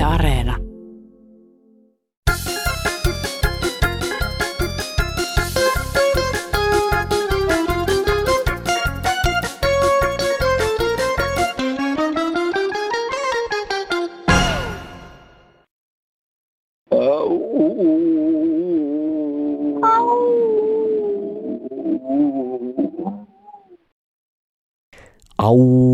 Yle Areena. Au.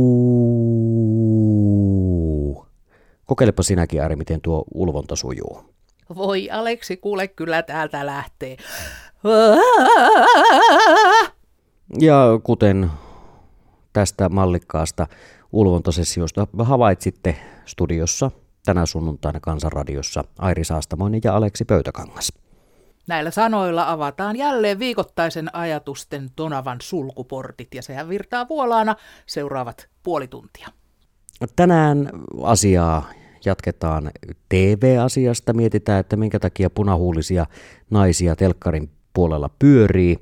Kokeilepa sinäkin, Ari, miten tuo ulvonta sujuu. Voi Aleksi, kuule kyllä täältä lähtee. Ja kuten tästä mallikkaasta ulvontosessiosta havaitsitte studiossa tänä sunnuntaina Kansanradiossa Airi Saastamoinen ja Aleksi Pöytäkangas. Näillä sanoilla avataan jälleen viikoittaisen ajatusten tonavan sulkuportit ja sehän virtaa vuolaana seuraavat puoli tuntia. Tänään asiaa jatketaan TV-asiasta. Mietitään, että minkä takia punahuulisia naisia telkkarin puolella pyörii.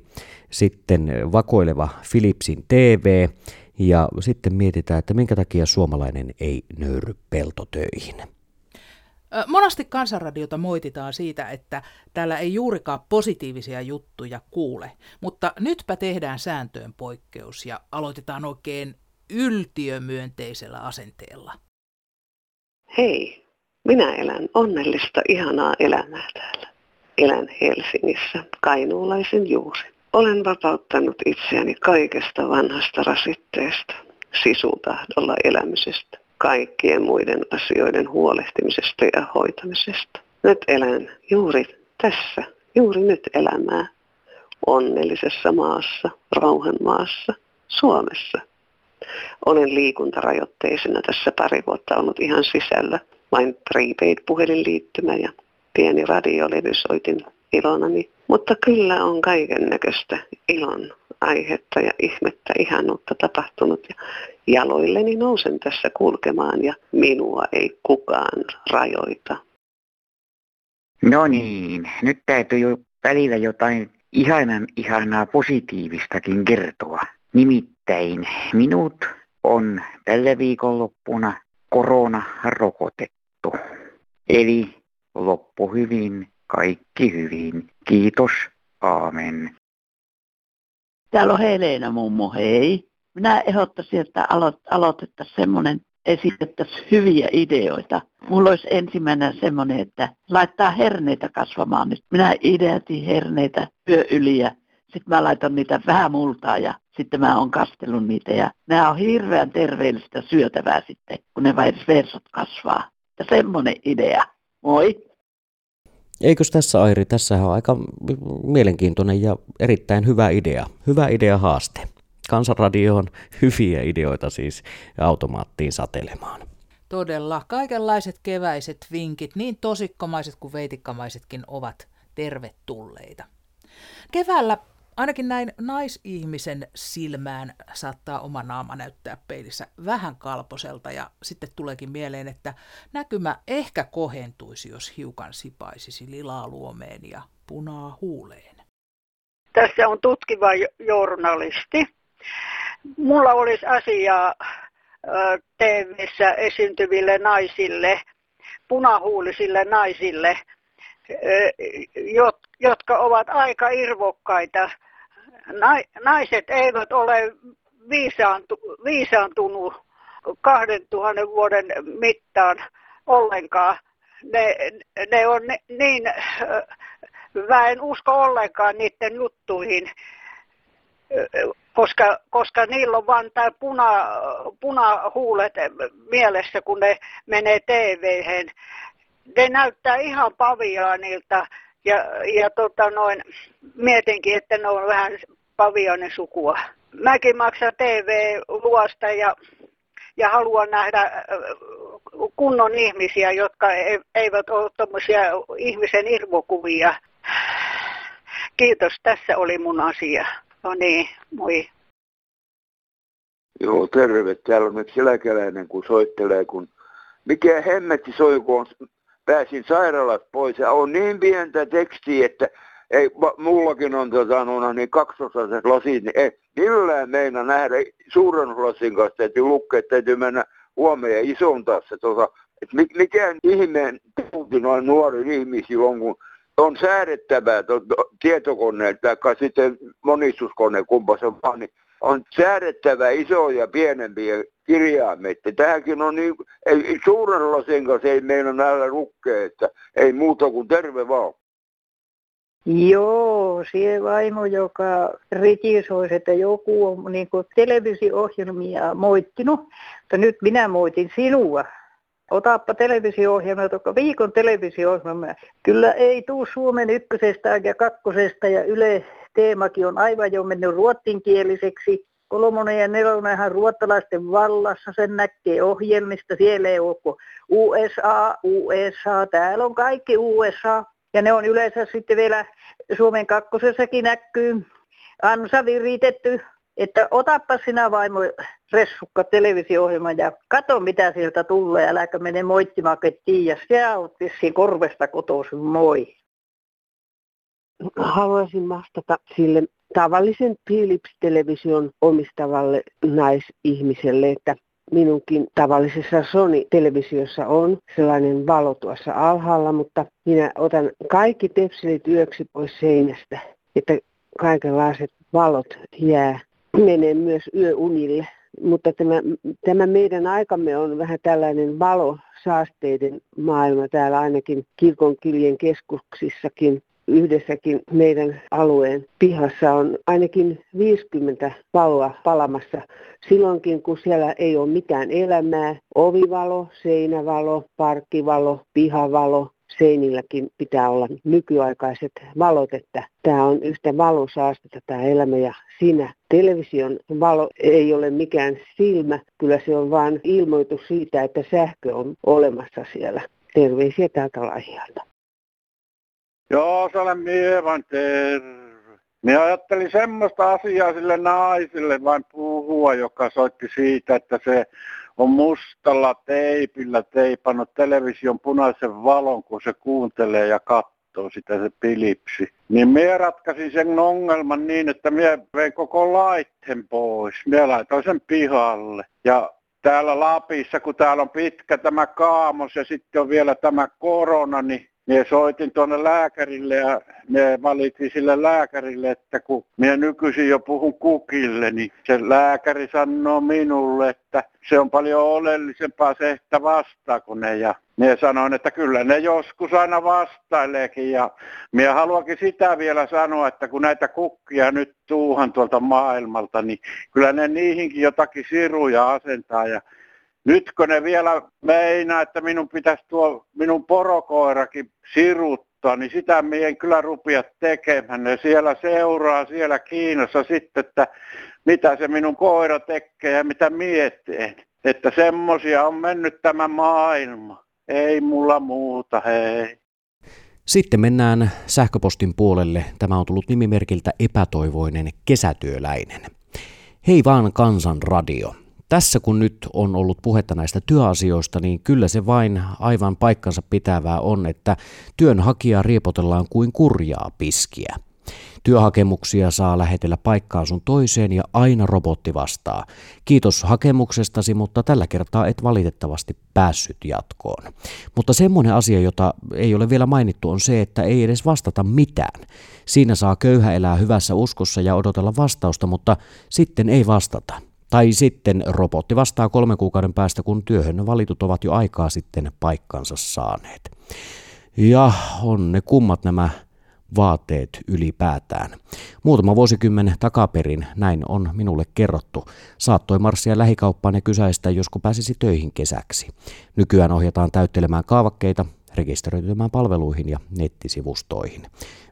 Sitten vakoileva Philipsin TV. Ja sitten mietitään, että minkä takia suomalainen ei nöyry peltotöihin. Monasti kansanradiota moititaan siitä, että täällä ei juurikaan positiivisia juttuja kuule, mutta nytpä tehdään sääntöön poikkeus ja aloitetaan oikein yltiömyönteisellä asenteella. Hei, minä elän onnellista, ihanaa elämää täällä. Elän Helsingissä, kainuulaisen juurin. Olen vapauttanut itseäni kaikesta vanhasta rasitteesta, sisutahdolla elämisestä, kaikkien muiden asioiden huolehtimisesta ja hoitamisesta. Nyt elän juuri tässä, juuri nyt elämää onnellisessa maassa, rauhan maassa, Suomessa. Olen liikuntarajoitteisena tässä pari vuotta ollut ihan sisällä. Vain prepaid-puhelinliittymä ja pieni radiolevy soitin ilonani. Mutta kyllä on kaiken näköistä ilon aihetta ja ihmettä, ihanuutta tapahtunut. Ja jaloilleni nousen tässä kulkemaan ja minua ei kukaan rajoita. No niin, nyt täytyy jo välillä jotain ihanan ihanaa positiivistakin kertoa. Nimittäin minut on tällä viikonloppuna korona rokotettu. Eli loppu hyvin, kaikki hyvin. Kiitos, aamen. Täällä on Helena mummo, hei. Minä ehdottaisin, että alo- aloitettaisiin semmoinen, esitettäisiin hyviä ideoita. Mulla olisi ensimmäinen semmoinen, että laittaa herneitä kasvamaan. Minä ideatin herneitä yö yli ja sitten mä laitan niitä vähän multaa ja sitten mä oon kastellut niitä. Ja nämä on hirveän terveellistä syötävää sitten, kun ne vain versot kasvaa. Ja semmoinen idea. Moi! Eikös tässä Airi, tässä on aika mielenkiintoinen ja erittäin hyvä idea. Hyvä idea haaste. Kansanradioon hyviä ideoita siis automaattiin satelemaan. Todella, kaikenlaiset keväiset vinkit, niin tosikkomaiset kuin veitikkamaisetkin ovat tervetulleita. Keväällä ainakin näin naisihmisen silmään saattaa oma naama näyttää peilissä vähän kalposelta ja sitten tuleekin mieleen, että näkymä ehkä kohentuisi, jos hiukan sipaisisi lilaa luomeen ja punaa huuleen. Tässä on tutkiva jo- journalisti. Mulla olisi asiaa TV-ssä esiintyville naisille, punahuulisille naisille, jotka ovat aika irvokkaita. Nai- Naiset eivät ole viisaantu, viisaantunut 2000 vuoden mittaan ollenkaan. Ne, ne on niin, ö, mä en usko ollenkaan niiden juttuihin koska, koska niillä on vain tämä puna, punahuulet mielessä, kun ne menee tv Ne näyttää ihan paviaanilta ja, ja tota noin, mietinkin, että ne on vähän paviaanin sukua. Mäkin maksan TV-luosta ja, ja haluan nähdä äh, kunnon ihmisiä, jotka e- eivät ole tuommoisia ihmisen irvokuvia. Kiitos, tässä oli mun asia. No niin, moi. Joo, terve. Täällä on nyt eläkeläinen, kun soittelee, kun mikä hemmetti soi, kun pääsin sairaalasta pois ja on niin pientä tekstiä, että ei, mullakin on tota, no, niin kaksosaiset lasit, niin ei millään meina nähdä suuren lasin kanssa täytyy lukea, täytyy mennä huomioon ja isontaa se tota, että mikä ihmeen tauti noin nuori ihmisillä on, kun on säädettävää to, to, tietokoneet tai sitten monistuskone, kumpa se on vaan, niin on säädettävä isoja ja pienempiä kirjaimet. Tämäkin on niin, ei, suurella sen kanssa ei meillä näillä rukkea, että ei muuta kuin terve vaan. Joo, se vaimo, joka ritisoi, että joku on niin televisio-ohjelmia moittinut, mutta nyt minä moitin sinua. Otappa televisio-ohjelma, joka viikon televisio-ohjelma. Kyllä ei tuu Suomen ykkösestä ja kakkosesta ja Yle teemakin on aivan jo mennyt ruottinkieliseksi. Kolmonen ja nelonen ihan ruottalaisten vallassa, sen näkee ohjelmista. Siellä ei ole USA, USA, täällä on kaikki USA. Ja ne on yleensä sitten vielä Suomen kakkosessakin näkyy. Ansa viritetty, että otappa sinä vaimo ressukka televisio-ohjelma ja kato mitä sieltä tulee, äläkä mene moittimaan, että tiiä, sä oot vissiin korvesta kotoisin, moi. Haluaisin vastata sille tavallisen Philips-television omistavalle naisihmiselle, että minunkin tavallisessa Sony-televisiossa on sellainen valo tuossa alhaalla, mutta minä otan kaikki tepsilit yöksi pois seinästä, että kaikenlaiset valot jää, menee myös yöunille. Mutta tämä, tämä meidän aikamme on vähän tällainen valosaasteiden maailma täällä ainakin kirkonkylien keskuksissakin yhdessäkin meidän alueen pihassa on ainakin 50 valoa palamassa silloinkin, kun siellä ei ole mitään elämää. Ovivalo, seinävalo, parkkivalo, pihavalo, seinilläkin pitää olla nykyaikaiset valot, että tämä on yhtä valosaastetta tämä elämä ja siinä television valo ei ole mikään silmä, kyllä se on vain ilmoitus siitä, että sähkö on olemassa siellä. Terveisiä täältä Laihialta. Joo, se olen mievan terve. Minä ajattelin semmoista asiaa sille naisille vain puhua, joka soitti siitä, että se on mustalla teipillä teipannut television punaisen valon, kun se kuuntelee ja katsoo sitä se pilipsi. Niin minä ratkaisin sen ongelman niin, että minä vein koko laitteen pois. Minä laitoin sen pihalle. Ja täällä Lapissa, kun täällä on pitkä tämä kaamos ja sitten on vielä tämä korona, niin minä soitin tuonne lääkärille ja me valitsin sille lääkärille, että kun minä nykyisin jo puhun kukille, niin se lääkäri sanoo minulle, että se on paljon oleellisempaa se, että vastaako ne. Ja minä sanoin, että kyllä ne joskus aina vastaileekin ja minä haluankin sitä vielä sanoa, että kun näitä kukkia nyt tuuhan tuolta maailmalta, niin kyllä ne niihinkin jotakin siruja asentaa ja Nytkö ne vielä meinaa, että minun pitäisi tuo minun porokoirakin siruttaa, niin sitä en kyllä rupia tekemään. Ne siellä seuraa siellä Kiinassa sitten, että mitä se minun koira tekee ja mitä miettii. Että semmosia on mennyt tämä maailma. Ei mulla muuta, hei. Sitten mennään sähköpostin puolelle. Tämä on tullut nimimerkiltä epätoivoinen kesätyöläinen. Hei vaan kansan radio. Tässä kun nyt on ollut puhetta näistä työasioista, niin kyllä se vain aivan paikkansa pitävää on, että työnhakijaa riepotellaan kuin kurjaa piskiä. Työhakemuksia saa lähetellä paikkaan sun toiseen ja aina robotti vastaa. Kiitos hakemuksestasi, mutta tällä kertaa et valitettavasti päässyt jatkoon. Mutta semmoinen asia, jota ei ole vielä mainittu, on se, että ei edes vastata mitään. Siinä saa köyhä elää hyvässä uskossa ja odotella vastausta, mutta sitten ei vastata. Tai sitten robotti vastaa kolmen kuukauden päästä, kun työhön valitut ovat jo aikaa sitten paikkansa saaneet. Ja on ne kummat nämä vaatteet ylipäätään. Muutama vuosikymmen takaperin näin on minulle kerrottu. Saattoi marssia lähikauppaan ja kysäistä, josko pääsisi töihin kesäksi. Nykyään ohjataan täyttelemään kaavakkeita, rekisteröitymään palveluihin ja nettisivustoihin.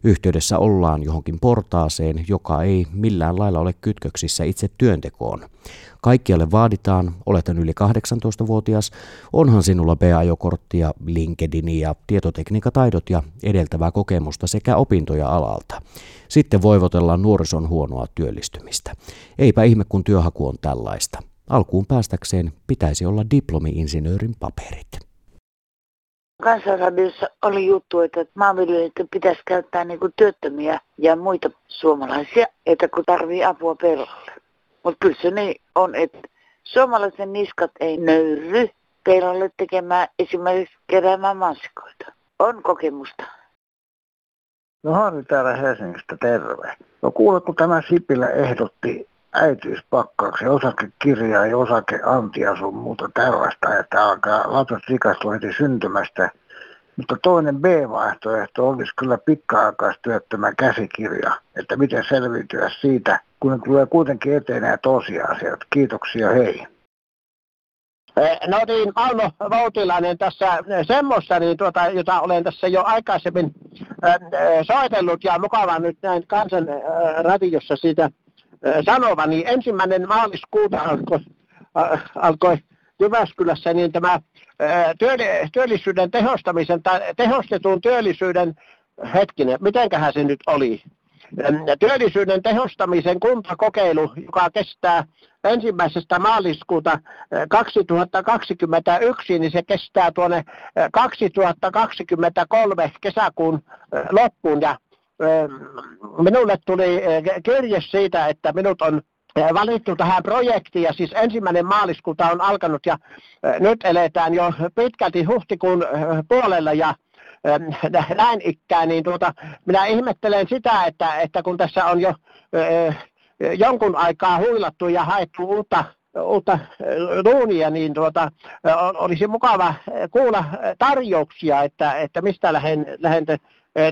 Yhteydessä ollaan johonkin portaaseen, joka ei millään lailla ole kytköksissä itse työntekoon. Kaikkialle vaaditaan, oletan yli 18-vuotias, onhan sinulla B-ajokortti ja LinkedIn ja tietotekniikataidot ja edeltävää kokemusta sekä opintoja alalta. Sitten voivotellaan nuorison huonoa työllistymistä. Eipä ihme, kun työhaku on tällaista. Alkuun päästäkseen pitäisi olla diplomi-insinöörin paperit. Kansanradiossa oli juttu, että maanviljelijöiden pitäisi käyttää niin työttömiä ja muita suomalaisia, että kun tarvii apua pelolle. Mutta kyllä se niin on, että Suomalaisen niskat ei nöyry. Teillä ole tekemään esimerkiksi keräämään mansikoita. On kokemusta. No Harri täällä Helsingistä, terve. No kuule, kun tämä Sipilä ehdotti äitiyspakkauksen osakekirjaa ja osakeantia sun muuta tällaista, että alkaa lapset rikastua heti syntymästä. Mutta toinen B-vaihtoehto olisi kyllä pitkäaikaistyöttömän käsikirja, että miten selviytyä siitä, kun tulee kuitenkin eteen nämä tosiasiat. Kiitoksia, hei. No niin, Almo Voutilainen tässä semmoista, niin tuota, jota olen tässä jo aikaisemmin äh, soitellut ja mukava nyt näin kansan radiossa siitä sanova, niin ensimmäinen maaliskuuta alkoi, alkoi Jyväskylässä niin tämä työllisyyden tehostamisen tai tehostetun työllisyyden hetkinen, mitenköhän se nyt oli? työllisyyden tehostamisen kuntakokeilu, joka kestää ensimmäisestä maaliskuuta 2021, niin se kestää tuonne 2023 kesäkuun loppuun. Ja minulle tuli kirje siitä, että minut on valittu tähän projektiin ja siis ensimmäinen maaliskuuta on alkanut ja nyt eletään jo pitkälti huhtikuun puolella ja näin ikään, niin tuota, minä ihmettelen sitä, että, että kun tässä on jo jonkun aikaa huilattu ja haettu uutta, uutta duunia, niin tuota, olisi mukava kuulla tarjouksia, että, että mistä lähden, lähden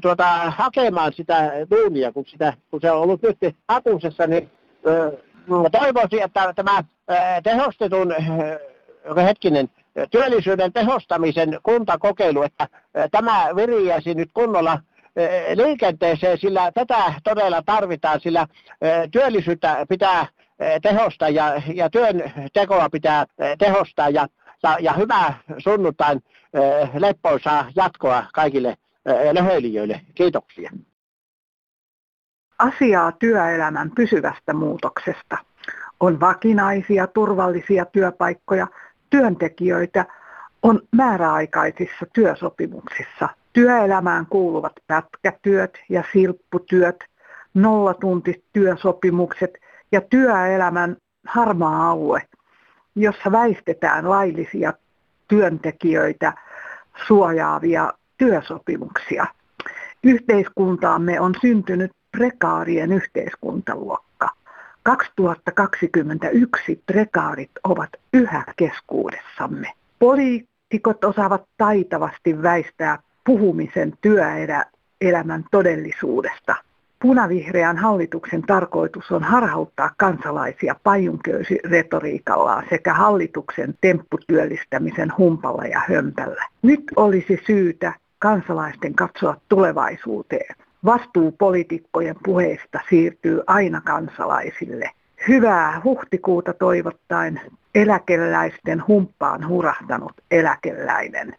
tuota, hakemaan sitä duunia, kun, sitä, kun se on ollut nyt hakusessa, niin toivoisin, että tämä tehostetun hetkinen työllisyyden tehostamisen kuntakokeilu, että tämä viriäisi nyt kunnolla liikenteeseen, sillä tätä todella tarvitaan, sillä työllisyyttä pitää tehostaa ja, ja työn tekoa pitää tehostaa ja, ja, ja hyvää sunnuntain leppoisaa jatkoa kaikille löhöilijöille. Kiitoksia. Asiaa työelämän pysyvästä muutoksesta. On vakinaisia, turvallisia työpaikkoja – työntekijöitä on määräaikaisissa työsopimuksissa. Työelämään kuuluvat pätkätyöt ja silpputyöt, nollatuntityösopimukset ja työelämän harmaa alue, jossa väistetään laillisia työntekijöitä suojaavia työsopimuksia. Yhteiskuntaamme on syntynyt prekaarien yhteiskuntaluokka. 2021 prekaarit ovat yhä keskuudessamme. Poliitikot osaavat taitavasti väistää puhumisen työelämän todellisuudesta. Punavihreän hallituksen tarkoitus on harhauttaa kansalaisia retoriikallaan sekä hallituksen tempputyöllistämisen humpalla ja hömpällä. Nyt olisi syytä kansalaisten katsoa tulevaisuuteen. Vastuu poliitikkojen puheista siirtyy aina kansalaisille. Hyvää huhtikuuta toivottaen eläkeläisten humppaan hurahtanut eläkeläinen.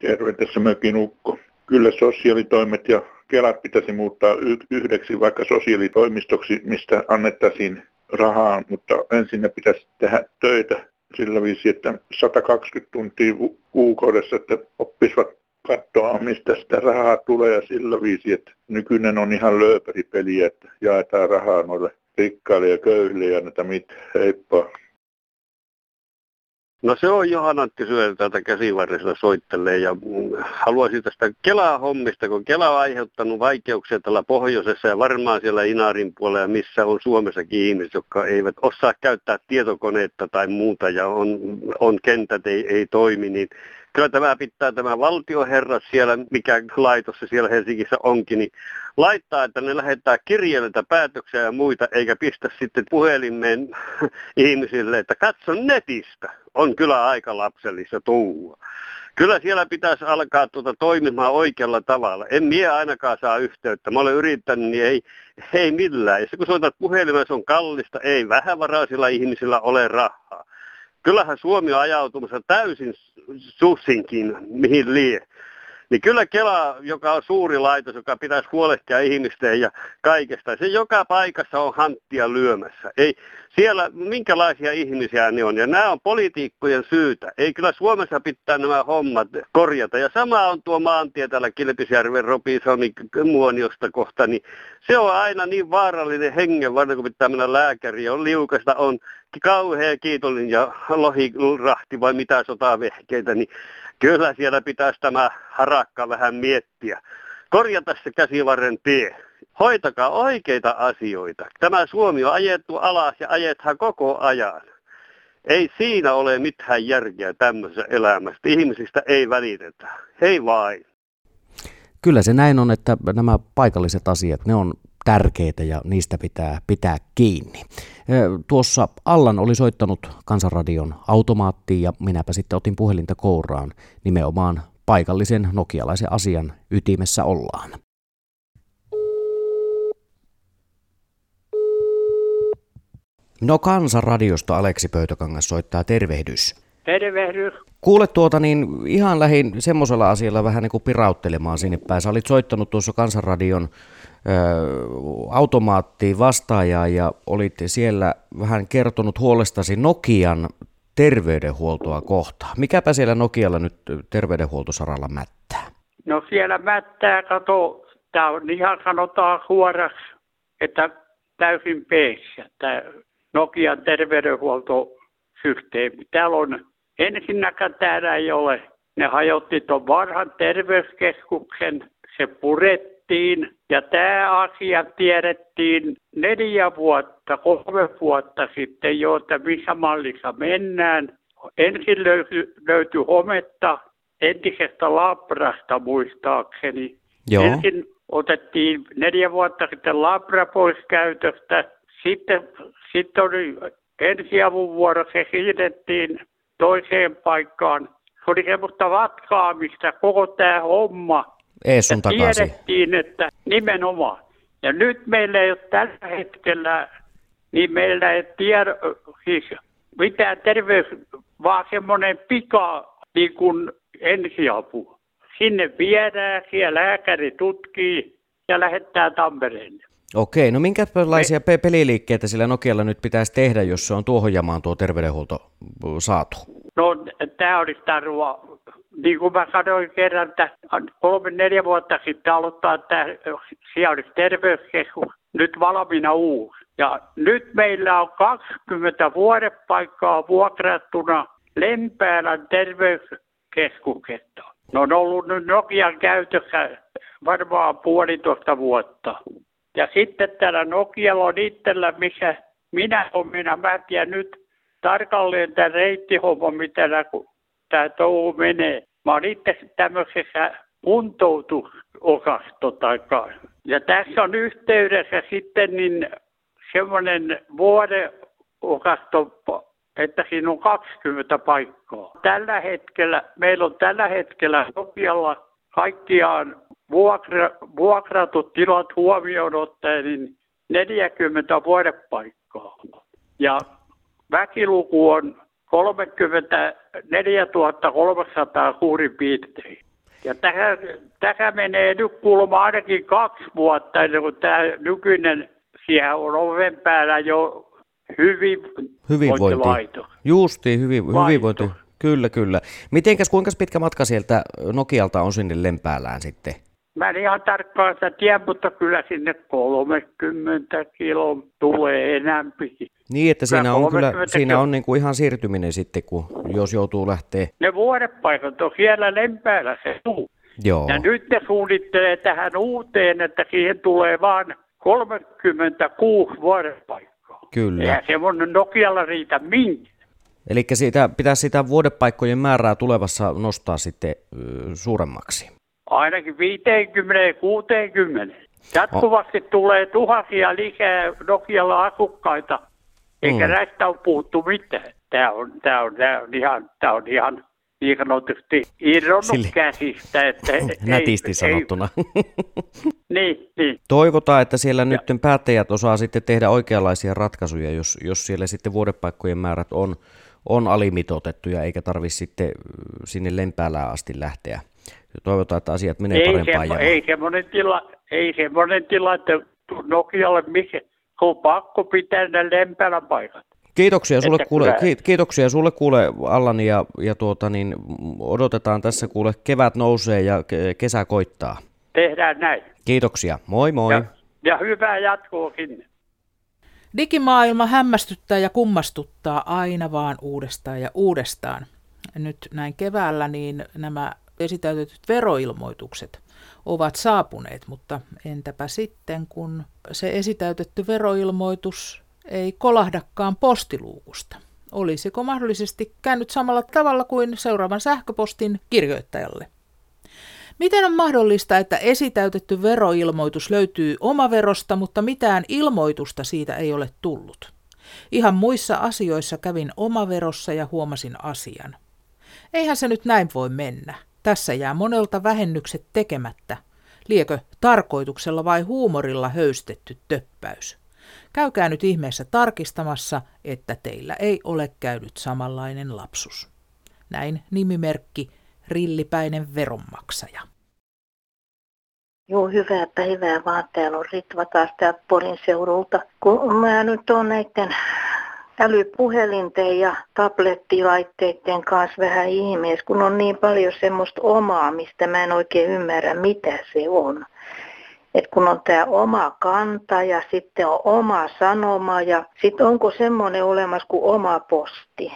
Terve, tässä mökin ukko. Kyllä sosiaalitoimet ja kelat pitäisi muuttaa yhdeksi vaikka sosiaalitoimistoksi, mistä annettaisiin rahaa, mutta ensin ne pitäisi tehdä töitä sillä viisi, että 120 tuntia kuukaudessa, että oppisivat katsoa, mistä sitä rahaa tulee ja sillä viisi, että nykyinen on ihan lööperipeli, että jaetaan rahaa noille rikkaille ja köyhille ja näitä mit heippa. No se on Johan Antti Syöl täältä käsivarresilla soittelee ja haluaisin tästä Kelaa-hommista, kun Kela on aiheuttanut vaikeuksia tällä pohjoisessa ja varmaan siellä Inarin puolella, missä on Suomessakin ihmiset, jotka eivät osaa käyttää tietokoneetta tai muuta ja on, on kentät ei, ei toimi, niin kyllä tämä pitää tämä valtioherra siellä, mikä laitos se siellä Helsingissä onkin, niin laittaa, että ne lähettää kirjeellitä päätöksiä ja muita, eikä pistä sitten puhelimeen ihmisille, että katso netistä. On kyllä aika lapsellista tuua. Kyllä siellä pitäisi alkaa tuota toimimaan oikealla tavalla. En minä ainakaan saa yhteyttä. Mä olen yrittänyt, niin ei, ei millään. Ja kun soitat puhelimeen, se on kallista. Ei vähävaraisilla ihmisillä ole rahaa kyllähän Suomi on ajautumassa täysin sussinkin, mihin lie. Niin kyllä Kela, joka on suuri laitos, joka pitäisi huolehtia ihmisten ja kaikesta, se joka paikassa on hanttia lyömässä. Ei, siellä minkälaisia ihmisiä ne on, ja nämä on politiikkojen syytä. Ei kyllä Suomessa pitää nämä hommat korjata. Ja sama on tuo maantie täällä Kilpisjärven Robinsoni Muoniosta kohta, niin se on aina niin vaarallinen hengen, varmaan kun pitää mennä lääkäriin, on liukasta, on kauhean kiitollinen ja lohirahti vai mitä sotavehkeitä, niin kyllä siellä pitäisi tämä harakka vähän miettiä. Korjata se käsivarren tie. Hoitakaa oikeita asioita. Tämä Suomi on ajettu alas ja ajethan koko ajan. Ei siinä ole mitään järkeä tämmöisessä elämässä. Ihmisistä ei välitetä. Hei vain. Kyllä se näin on, että nämä paikalliset asiat, ne on tärkeitä ja niistä pitää pitää kiinni. Tuossa Allan oli soittanut Kansanradion automaattiin ja minäpä sitten otin puhelinta kouraan. Nimenomaan paikallisen nokialaisen asian ytimessä ollaan. No Kansanradiosta Aleksi Pöytökangas soittaa tervehdys. Tervehdys. Kuule tuota, niin ihan lähin semmoisella asialla vähän niin kuin pirauttelemaan sinne päin. Sä olit soittanut tuossa Kansanradion automaattiin vastaajaa ja olit siellä vähän kertonut huolestasi Nokian terveydenhuoltoa kohtaan. Mikäpä siellä Nokialla nyt terveydenhuoltosaralla mättää? No siellä mättää, kato, tämä on ihan sanotaan suoraksi, että täysin peessä, tämä Nokian terveydenhuoltosysteemi. Täällä on ensinnäkään täällä ei ole. Ne hajotti tuon vanhan terveyskeskuksen, se purettiin ja tämä asia tiedettiin neljä vuotta, kolme vuotta sitten jo, että missä mallissa mennään. Ensin löytyi, löytyi hometta entisestä labrasta muistaakseni. Joo. Ensin otettiin neljä vuotta sitten labra pois käytöstä. Sitten, sitten oli ensiavun vuoro, se siirrettiin toiseen paikkaan. Se oli semmoista vatkaamista, koko tämä homma. Ei sun Ja takaisin. Tiedettiin, että nimenomaan. Ja nyt meillä ei ole tällä hetkellä, niin meillä ei tiedä, siis mitään terveys, vaan semmoinen pika niin kuin ensiapu. Sinne viedään, siellä lääkäri tutkii ja lähettää Tampereelle. Okei, no minkälaisia pe- peliliikkeitä sillä Nokialla nyt pitäisi tehdä, jos se on tuohon jamaan tuo terveydenhuolto saatu? No tämä olisi tarua, niin kuin mä sanoin kerran, että kolme neljä vuotta sitten aloittaa, että siellä olisi terveyskeskus, nyt valmiina uusi. Ja nyt meillä on 20 vuodepaikkaa vuokrattuna Lempäälän terveyskeskuksesta. Ne on ollut nyt Nokian käytössä varmaan puolitoista vuotta. Ja sitten täällä Nokialla on itsellä, missä minä olen, minä mä en tiedä nyt tarkalleen tämä reittihomma, mitä tämä touhu menee. Mä oon itse tämmöisessä kuntoutusosasto Ja tässä on yhteydessä sitten niin semmoinen vuodeosasto, että siinä on 20 paikkaa. Tällä hetkellä, meillä on tällä hetkellä Nokialla kaikkiaan vuokra, vuokratut tilat huomioon ottaen niin 40 vuodepaikkaa. Ja väkiluku on 34 300 suurin piirtein. Ja tähän, tähän menee nyt kuulemma ainakin kaksi vuotta ennen kuin tämä nykyinen, siellä on oven päällä jo Hyvinvointi. hyvinvointilaitos. Justiin, hyvin, hyvinvointi. Kyllä, kyllä. Mitenkäs, kuinka pitkä matka sieltä Nokialta on sinne Lempäälään sitten? Mä en ihan tarkkaan sitä tiedä, mutta kyllä sinne 30 kiloa tulee enämpikin. Niin, että siinä on kyllä, 30 siinä on niin kuin ihan siirtyminen sitten, kun jos joutuu lähteä. Ne vuodepaikat on siellä Lempäällä se tuu. Joo. Ja nyt ne suunnittelee tähän uuteen, että siihen tulee vain 36 vuodepaikkaa. Kyllä. Ja semmoinen Nokialla riitä minkä. Eli siitä pitäisi sitä vuodepaikkojen määrää tulevassa nostaa sitten suuremmaksi. Ainakin 50 60. Jatkuvasti tulee tuhansia lisää Nokialla asukkaita, eikä Mm. näistä ole puhuttu mitään. Tämä on, tämä on, tämä on ihan, tämä on ihan niin sanotusti irronnut Sille- käsistä. Että ei- Nätisti ei- sanottuna. Niin, niin. Toivotaan, että siellä nyt päättäjät osaa sitten tehdä oikeanlaisia ratkaisuja, jos, jos siellä sitten vuodepaikkojen määrät on, on alimitoitettuja, eikä tarvitse sitten ö, sinne Lempäälään asti lähteä. Toivotaan, että asiat menee Ei, parempaan semmo, ei, semmoinen tila, ei semmoinen tila, että Nokialle mikä, on pakko pitää ne lempälän paikat. Kiitoksia sulle, Että kuule, kyllä- kiitoksia sulle kuule Allan ja, ja tuota, niin, odotetaan tässä kuule kevät nousee ja ke- kesä koittaa. Tehdään näin. Kiitoksia, moi moi. Ja, ja hyvää jatkoa sinne. Digimaailma hämmästyttää ja kummastuttaa aina vaan uudestaan ja uudestaan. Nyt näin keväällä niin nämä esitäytetyt veroilmoitukset ovat saapuneet, mutta entäpä sitten, kun se esitäytetty veroilmoitus ei kolahdakaan postiluukusta? Olisiko mahdollisesti käynyt samalla tavalla kuin seuraavan sähköpostin kirjoittajalle? Miten on mahdollista, että esitäytetty veroilmoitus löytyy omaverosta, mutta mitään ilmoitusta siitä ei ole tullut? Ihan muissa asioissa kävin omaverossa ja huomasin asian. Eihän se nyt näin voi mennä. Tässä jää monelta vähennykset tekemättä. Liekö tarkoituksella vai huumorilla höystetty töppäys? Käykää nyt ihmeessä tarkistamassa, että teillä ei ole käynyt samanlainen lapsus. Näin nimimerkki Rillipäinen veronmaksaja. Joo, hyvää päivää vaan. Täällä on Ritva taas täältä Porin seudulta. Kun mä nyt on näiden älypuhelinten ja tablettilaitteiden kanssa vähän ihmeessä, kun on niin paljon semmoista omaa, mistä mä en oikein ymmärrä, mitä se on. Et kun on tämä oma kanta ja sitten on oma sanoma ja sitten onko semmoinen olemassa kuin oma posti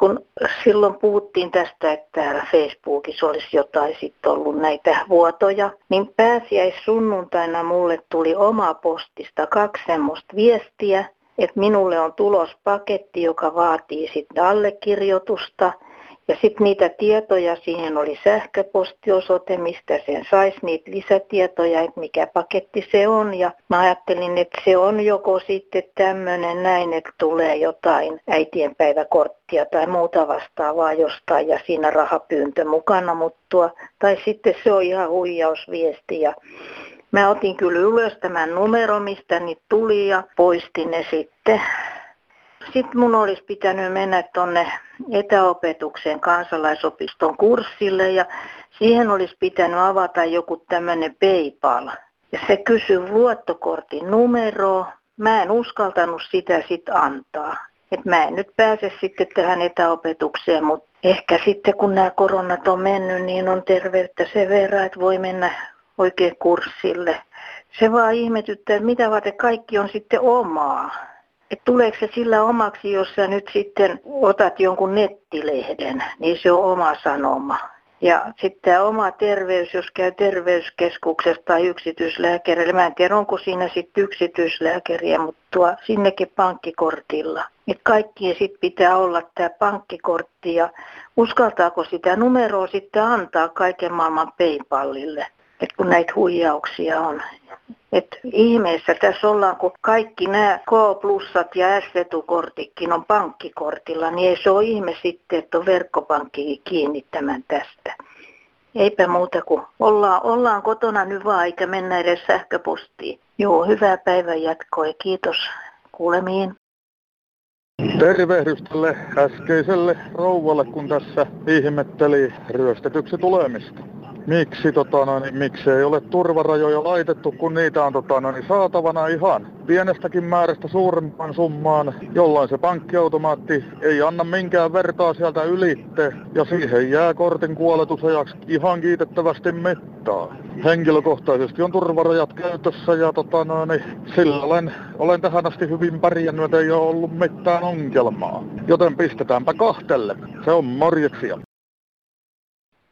kun silloin puhuttiin tästä, että täällä Facebookissa olisi jotain sitten ollut näitä vuotoja, niin pääsiäis sunnuntaina mulle tuli oma postista kaksi semmoista viestiä, että minulle on tulos paketti, joka vaatii sitten allekirjoitusta – ja sitten niitä tietoja, siihen oli sähköpostiosoite, mistä sen saisi niitä lisätietoja, että mikä paketti se on. Ja mä ajattelin, että se on joko sitten tämmöinen näin, että tulee jotain äitienpäiväkorttia tai muuta vastaavaa jostain ja siinä rahapyyntö mukana, mutta tai sitten se on ihan huijausviesti ja Mä otin kyllä ylös tämän numero, mistä niitä tuli ja poistin ne sitten sitten mun olisi pitänyt mennä tuonne etäopetukseen kansalaisopiston kurssille ja siihen olisi pitänyt avata joku tämmöinen PayPal. Ja se kysyi luottokortin numeroa. Mä en uskaltanut sitä sitten antaa. Et mä en nyt pääse sitten tähän etäopetukseen, mutta ehkä sitten kun nämä koronat on mennyt, niin on terveyttä sen verran, että voi mennä oikein kurssille. Se vaan ihmetyttää, että mitä varten kaikki on sitten omaa että tuleeko se sillä omaksi, jos sä nyt sitten otat jonkun nettilehden, niin se on oma sanoma. Ja sitten tämä oma terveys, jos käy terveyskeskuksesta tai yksityislääkärillä, mä en tiedä onko siinä sitten yksityislääkäriä, mutta tuo sinnekin pankkikortilla. Et kaikkien sitten pitää olla tämä pankkikortti ja uskaltaako sitä numeroa sitten antaa kaiken maailman PayPalille, et kun näitä huijauksia on. Et ihmeessä tässä ollaan, kun kaikki nämä K-plussat ja S-etukortitkin on pankkikortilla, niin ei se ole ihme sitten, että on verkkopankki kiinni tämän tästä. Eipä muuta kuin ollaan, ollaan kotona nyt vaan, eikä mennä edes sähköpostiin. Joo, hyvää päivän jatkoa ja kiitos kuulemiin. Tervehdys tälle äskeiselle rouvalle, kun tässä ihmetteli ryöstetyksi tulemista miksi, tota, no, niin, miksi ei ole turvarajoja laitettu, kun niitä on tota, no, niin saatavana ihan pienestäkin määrästä suurempaan summaan, jolloin se pankkiautomaatti ei anna minkään vertaa sieltä ylitte ja siihen jää kortin kuoletusajaksi ihan kiitettävästi mittaa. Henkilökohtaisesti on turvarajat käytössä ja tota, no, niin, sillä olen, olen tähän asti hyvin pärjännyt, ei ole ollut mitään ongelmaa. Joten pistetäänpä kahtelle. Se on morjeksia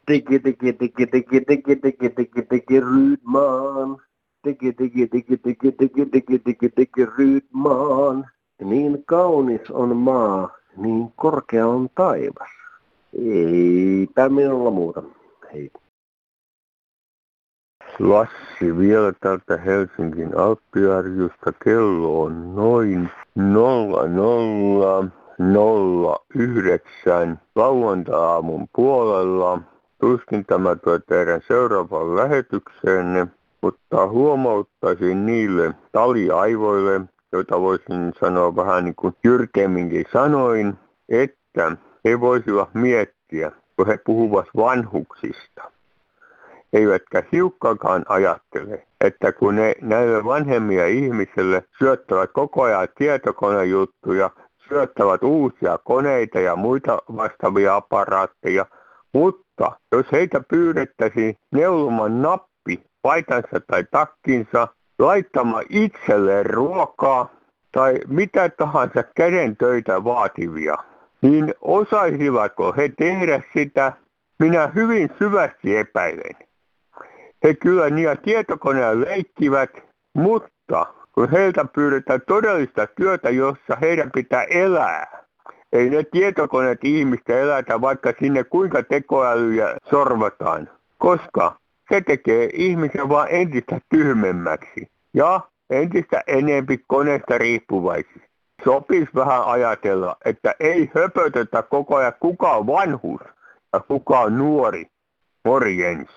Digge, digge, digge, digge, digge, digge, digge, digge, Rydman. Digge, digge, digge, digge, digge, digge, digge, digge, Rydman. Niin kaunis on maa, niin korkea on taivas. Eipä minulla muuta. Hei. Lassi vielä tältä Helsingin Alppiarjusta. Kello on noin 00.09 lauantai-aamun puolella. Tuskin tämä tuo teidän seuraavaan lähetykseenne, mutta huomauttaisin niille taliaivoille, joita voisin sanoa vähän niin kuin jyrkemminkin sanoin, että he voisivat miettiä, kun he puhuvat vanhuksista. Eivätkä hiukkakaan ajattele, että kun ne näille vanhemmia ihmisille syöttävät koko ajan tietokonejuttuja, syöttävät uusia koneita ja muita vastaavia aparaatteja, mutta jos heitä pyydettäisiin neulomaan nappi paitansa tai takkinsa, laittamaan itselleen ruokaa tai mitä tahansa käden töitä vaativia, niin osaisivatko he tehdä sitä? Minä hyvin syvästi epäilen. He kyllä niitä tietokoneella leikkivät, mutta kun heiltä pyydetään todellista työtä, jossa heidän pitää elää, ei ne tietokoneet ihmistä elätä, vaikka sinne kuinka tekoälyjä sorvataan, koska se tekee ihmisen vaan entistä tyhmemmäksi ja entistä enempi koneesta riippuvaisiksi. Sopisi vähän ajatella, että ei höpötetä koko ajan kuka on vanhus ja kuka on nuori. Morjens.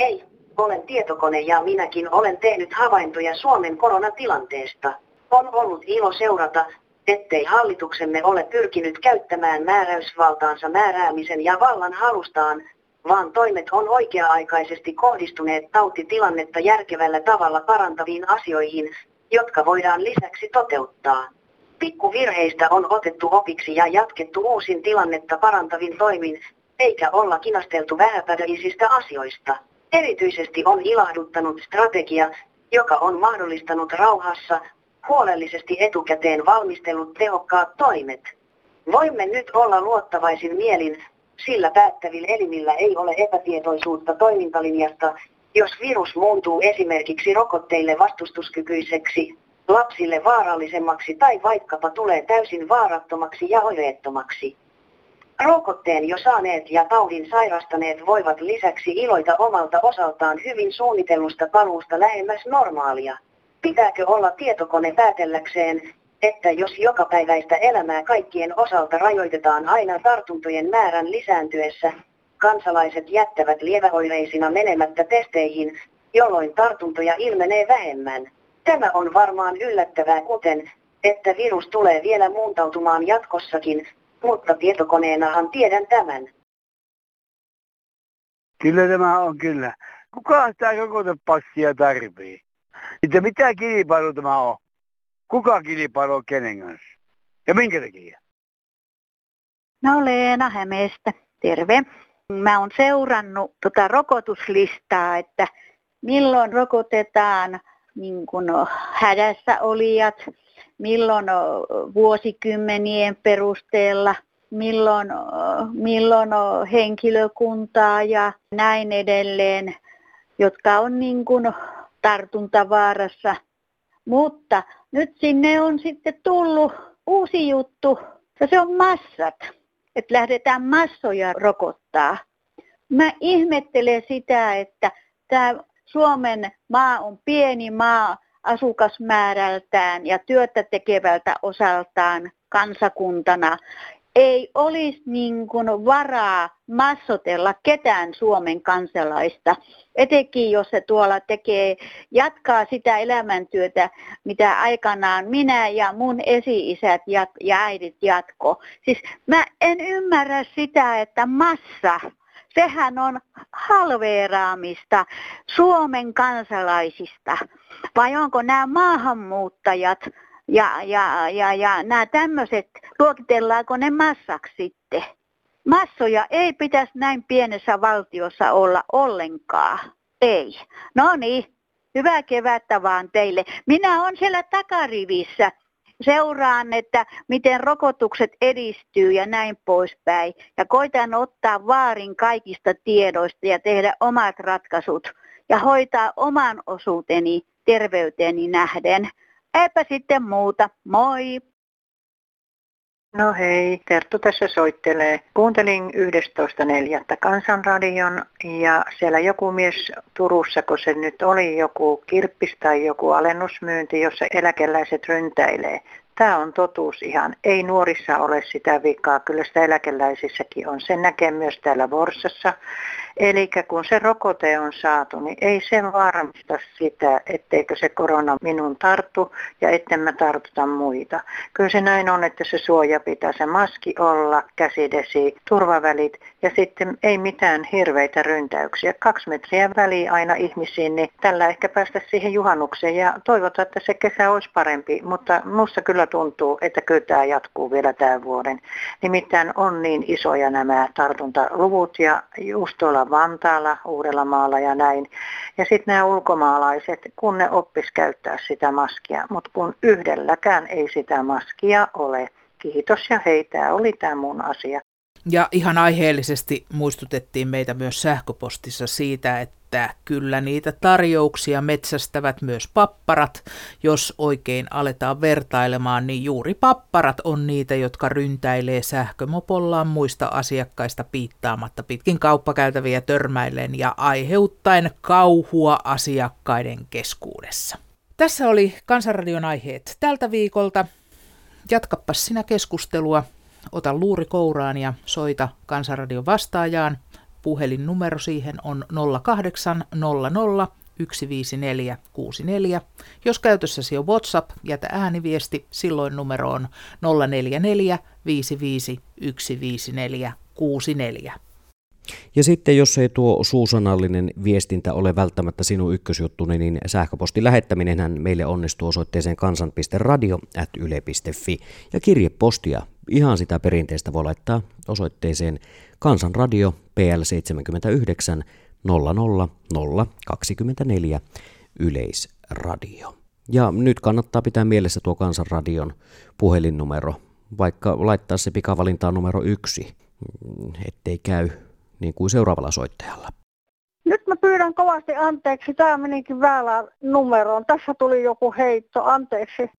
Hei, olen tietokone ja minäkin olen tehnyt havaintoja Suomen koronatilanteesta. On ollut ilo seurata, ettei hallituksemme ole pyrkinyt käyttämään määräysvaltaansa määräämisen ja vallan halustaan, vaan toimet on oikea-aikaisesti kohdistuneet tautitilannetta järkevällä tavalla parantaviin asioihin, jotka voidaan lisäksi toteuttaa. Pikkuvirheistä on otettu opiksi ja jatkettu uusin tilannetta parantavin toimin, eikä olla kinasteltu vähäpätöisistä asioista. Erityisesti on ilahduttanut strategia, joka on mahdollistanut rauhassa, huolellisesti etukäteen valmistellut tehokkaat toimet. Voimme nyt olla luottavaisin mielin, sillä päättävillä elimillä ei ole epätietoisuutta toimintalinjasta, jos virus muuntuu esimerkiksi rokotteille vastustuskykyiseksi, lapsille vaarallisemmaksi tai vaikkapa tulee täysin vaarattomaksi ja oireettomaksi. Rokotteen jo saaneet ja taudin sairastaneet voivat lisäksi iloita omalta osaltaan hyvin suunnitellusta paluusta lähemmäs normaalia. Pitääkö olla tietokone päätelläkseen, että jos jokapäiväistä elämää kaikkien osalta rajoitetaan aina tartuntojen määrän lisääntyessä, kansalaiset jättävät lieväoireisina menemättä testeihin, jolloin tartuntoja ilmenee vähemmän. Tämä on varmaan yllättävää kuten, että virus tulee vielä muuntautumaan jatkossakin, mutta tietokoneenahan tiedän tämän. Kyllä tämä on kyllä. Kuka sitä rokotepassia tarvii? Että mitä kilpailu tämä on? Kuka kilpailuu kenen kanssa? Ja minkä takia? No Leena Hämeestä, terve. Mä oon seurannut tota rokotuslistaa, että milloin rokotetaan niin kun hädässä olijat, milloin vuosikymmenien perusteella, milloin, milloin henkilökuntaa ja näin edelleen, jotka on niin kuin tartuntavaarassa. Mutta nyt sinne on sitten tullut uusi juttu, ja se on massat, että lähdetään massoja rokottaa. Mä ihmettelen sitä, että tämä Suomen maa on pieni maa asukasmäärältään ja työtä tekevältä osaltaan kansakuntana ei olisi niin kuin varaa massotella ketään Suomen kansalaista, etenkin jos se tuolla tekee, jatkaa sitä elämäntyötä, mitä aikanaan minä ja mun esi-isät ja äidit jatko. Siis mä en ymmärrä sitä, että massa, sehän on halveeraamista Suomen kansalaisista. Vai onko nämä maahanmuuttajat, ja, ja, ja, ja nämä tämmöiset, luokitellaanko ne massaksi sitten? Massoja ei pitäisi näin pienessä valtiossa olla ollenkaan. Ei. No niin, hyvää kevättä vaan teille. Minä olen siellä takarivissä. Seuraan, että miten rokotukset edistyy ja näin poispäin. Ja koitan ottaa vaarin kaikista tiedoista ja tehdä omat ratkaisut ja hoitaa oman osuuteni terveyteeni nähden. Eipä sitten muuta. Moi! No hei, Terttu tässä soittelee. Kuuntelin 11.4. Kansanradion ja siellä joku mies Turussa, kun se nyt oli joku kirppis tai joku alennusmyynti, jossa eläkeläiset ryntäilee. Tämä on totuus ihan. Ei nuorissa ole sitä vikaa, kyllä sitä eläkeläisissäkin on. Sen näkee myös täällä Vorsassa. Eli kun se rokote on saatu, niin ei sen varmista sitä, etteikö se korona minun tarttu ja etten mä tartuta muita. Kyllä se näin on, että se suoja pitää se maski olla, käsidesi, turvavälit ja sitten ei mitään hirveitä ryntäyksiä. Kaksi metriä väliä aina ihmisiin, niin tällä ehkä päästä siihen juhannukseen ja toivotaan, että se kesä olisi parempi. Mutta minusta kyllä tuntuu, että kyllä tämä jatkuu vielä tämän vuoden. Nimittäin on niin isoja nämä tartuntaluvut ja just tuolla Vantaalla, Uudellamaalla ja näin. Ja sitten nämä ulkomaalaiset, kun ne oppis käyttää sitä maskia, mutta kun yhdelläkään ei sitä maskia ole. Kiitos ja hei, tämä oli tämä mun asia. Ja ihan aiheellisesti muistutettiin meitä myös sähköpostissa siitä, että kyllä niitä tarjouksia metsästävät myös papparat. Jos oikein aletaan vertailemaan, niin juuri papparat on niitä, jotka ryntäilee sähkömopollaan muista asiakkaista piittaamatta pitkin kauppakäytäviä törmäillen ja aiheuttaen kauhua asiakkaiden keskuudessa. Tässä oli Kansanradion aiheet tältä viikolta. Jatkappas sinä keskustelua ota luuri kouraan ja soita Kansanradion vastaajaan. Puhelinnumero siihen on 0800 15464. Jos käytössäsi on WhatsApp, jätä ääniviesti, silloin numero on 044 55 154 64. Ja sitten jos ei tuo suusanallinen viestintä ole välttämättä sinun ykkösjuttuni, niin sähköpostin lähettäminen meille onnistuu osoitteeseen kansan.radio.yle.fi ja kirjepostia ihan sitä perinteistä voi laittaa osoitteeseen Kansanradio PL 79 00024 Yleisradio. Ja nyt kannattaa pitää mielessä tuo Kansanradion puhelinnumero, vaikka laittaa se pikavalintaan numero yksi, ettei käy niin kuin seuraavalla soittajalla. Nyt mä pyydän kovasti anteeksi. Tämä menikin väärään numeroon. Tässä tuli joku heitto. Anteeksi.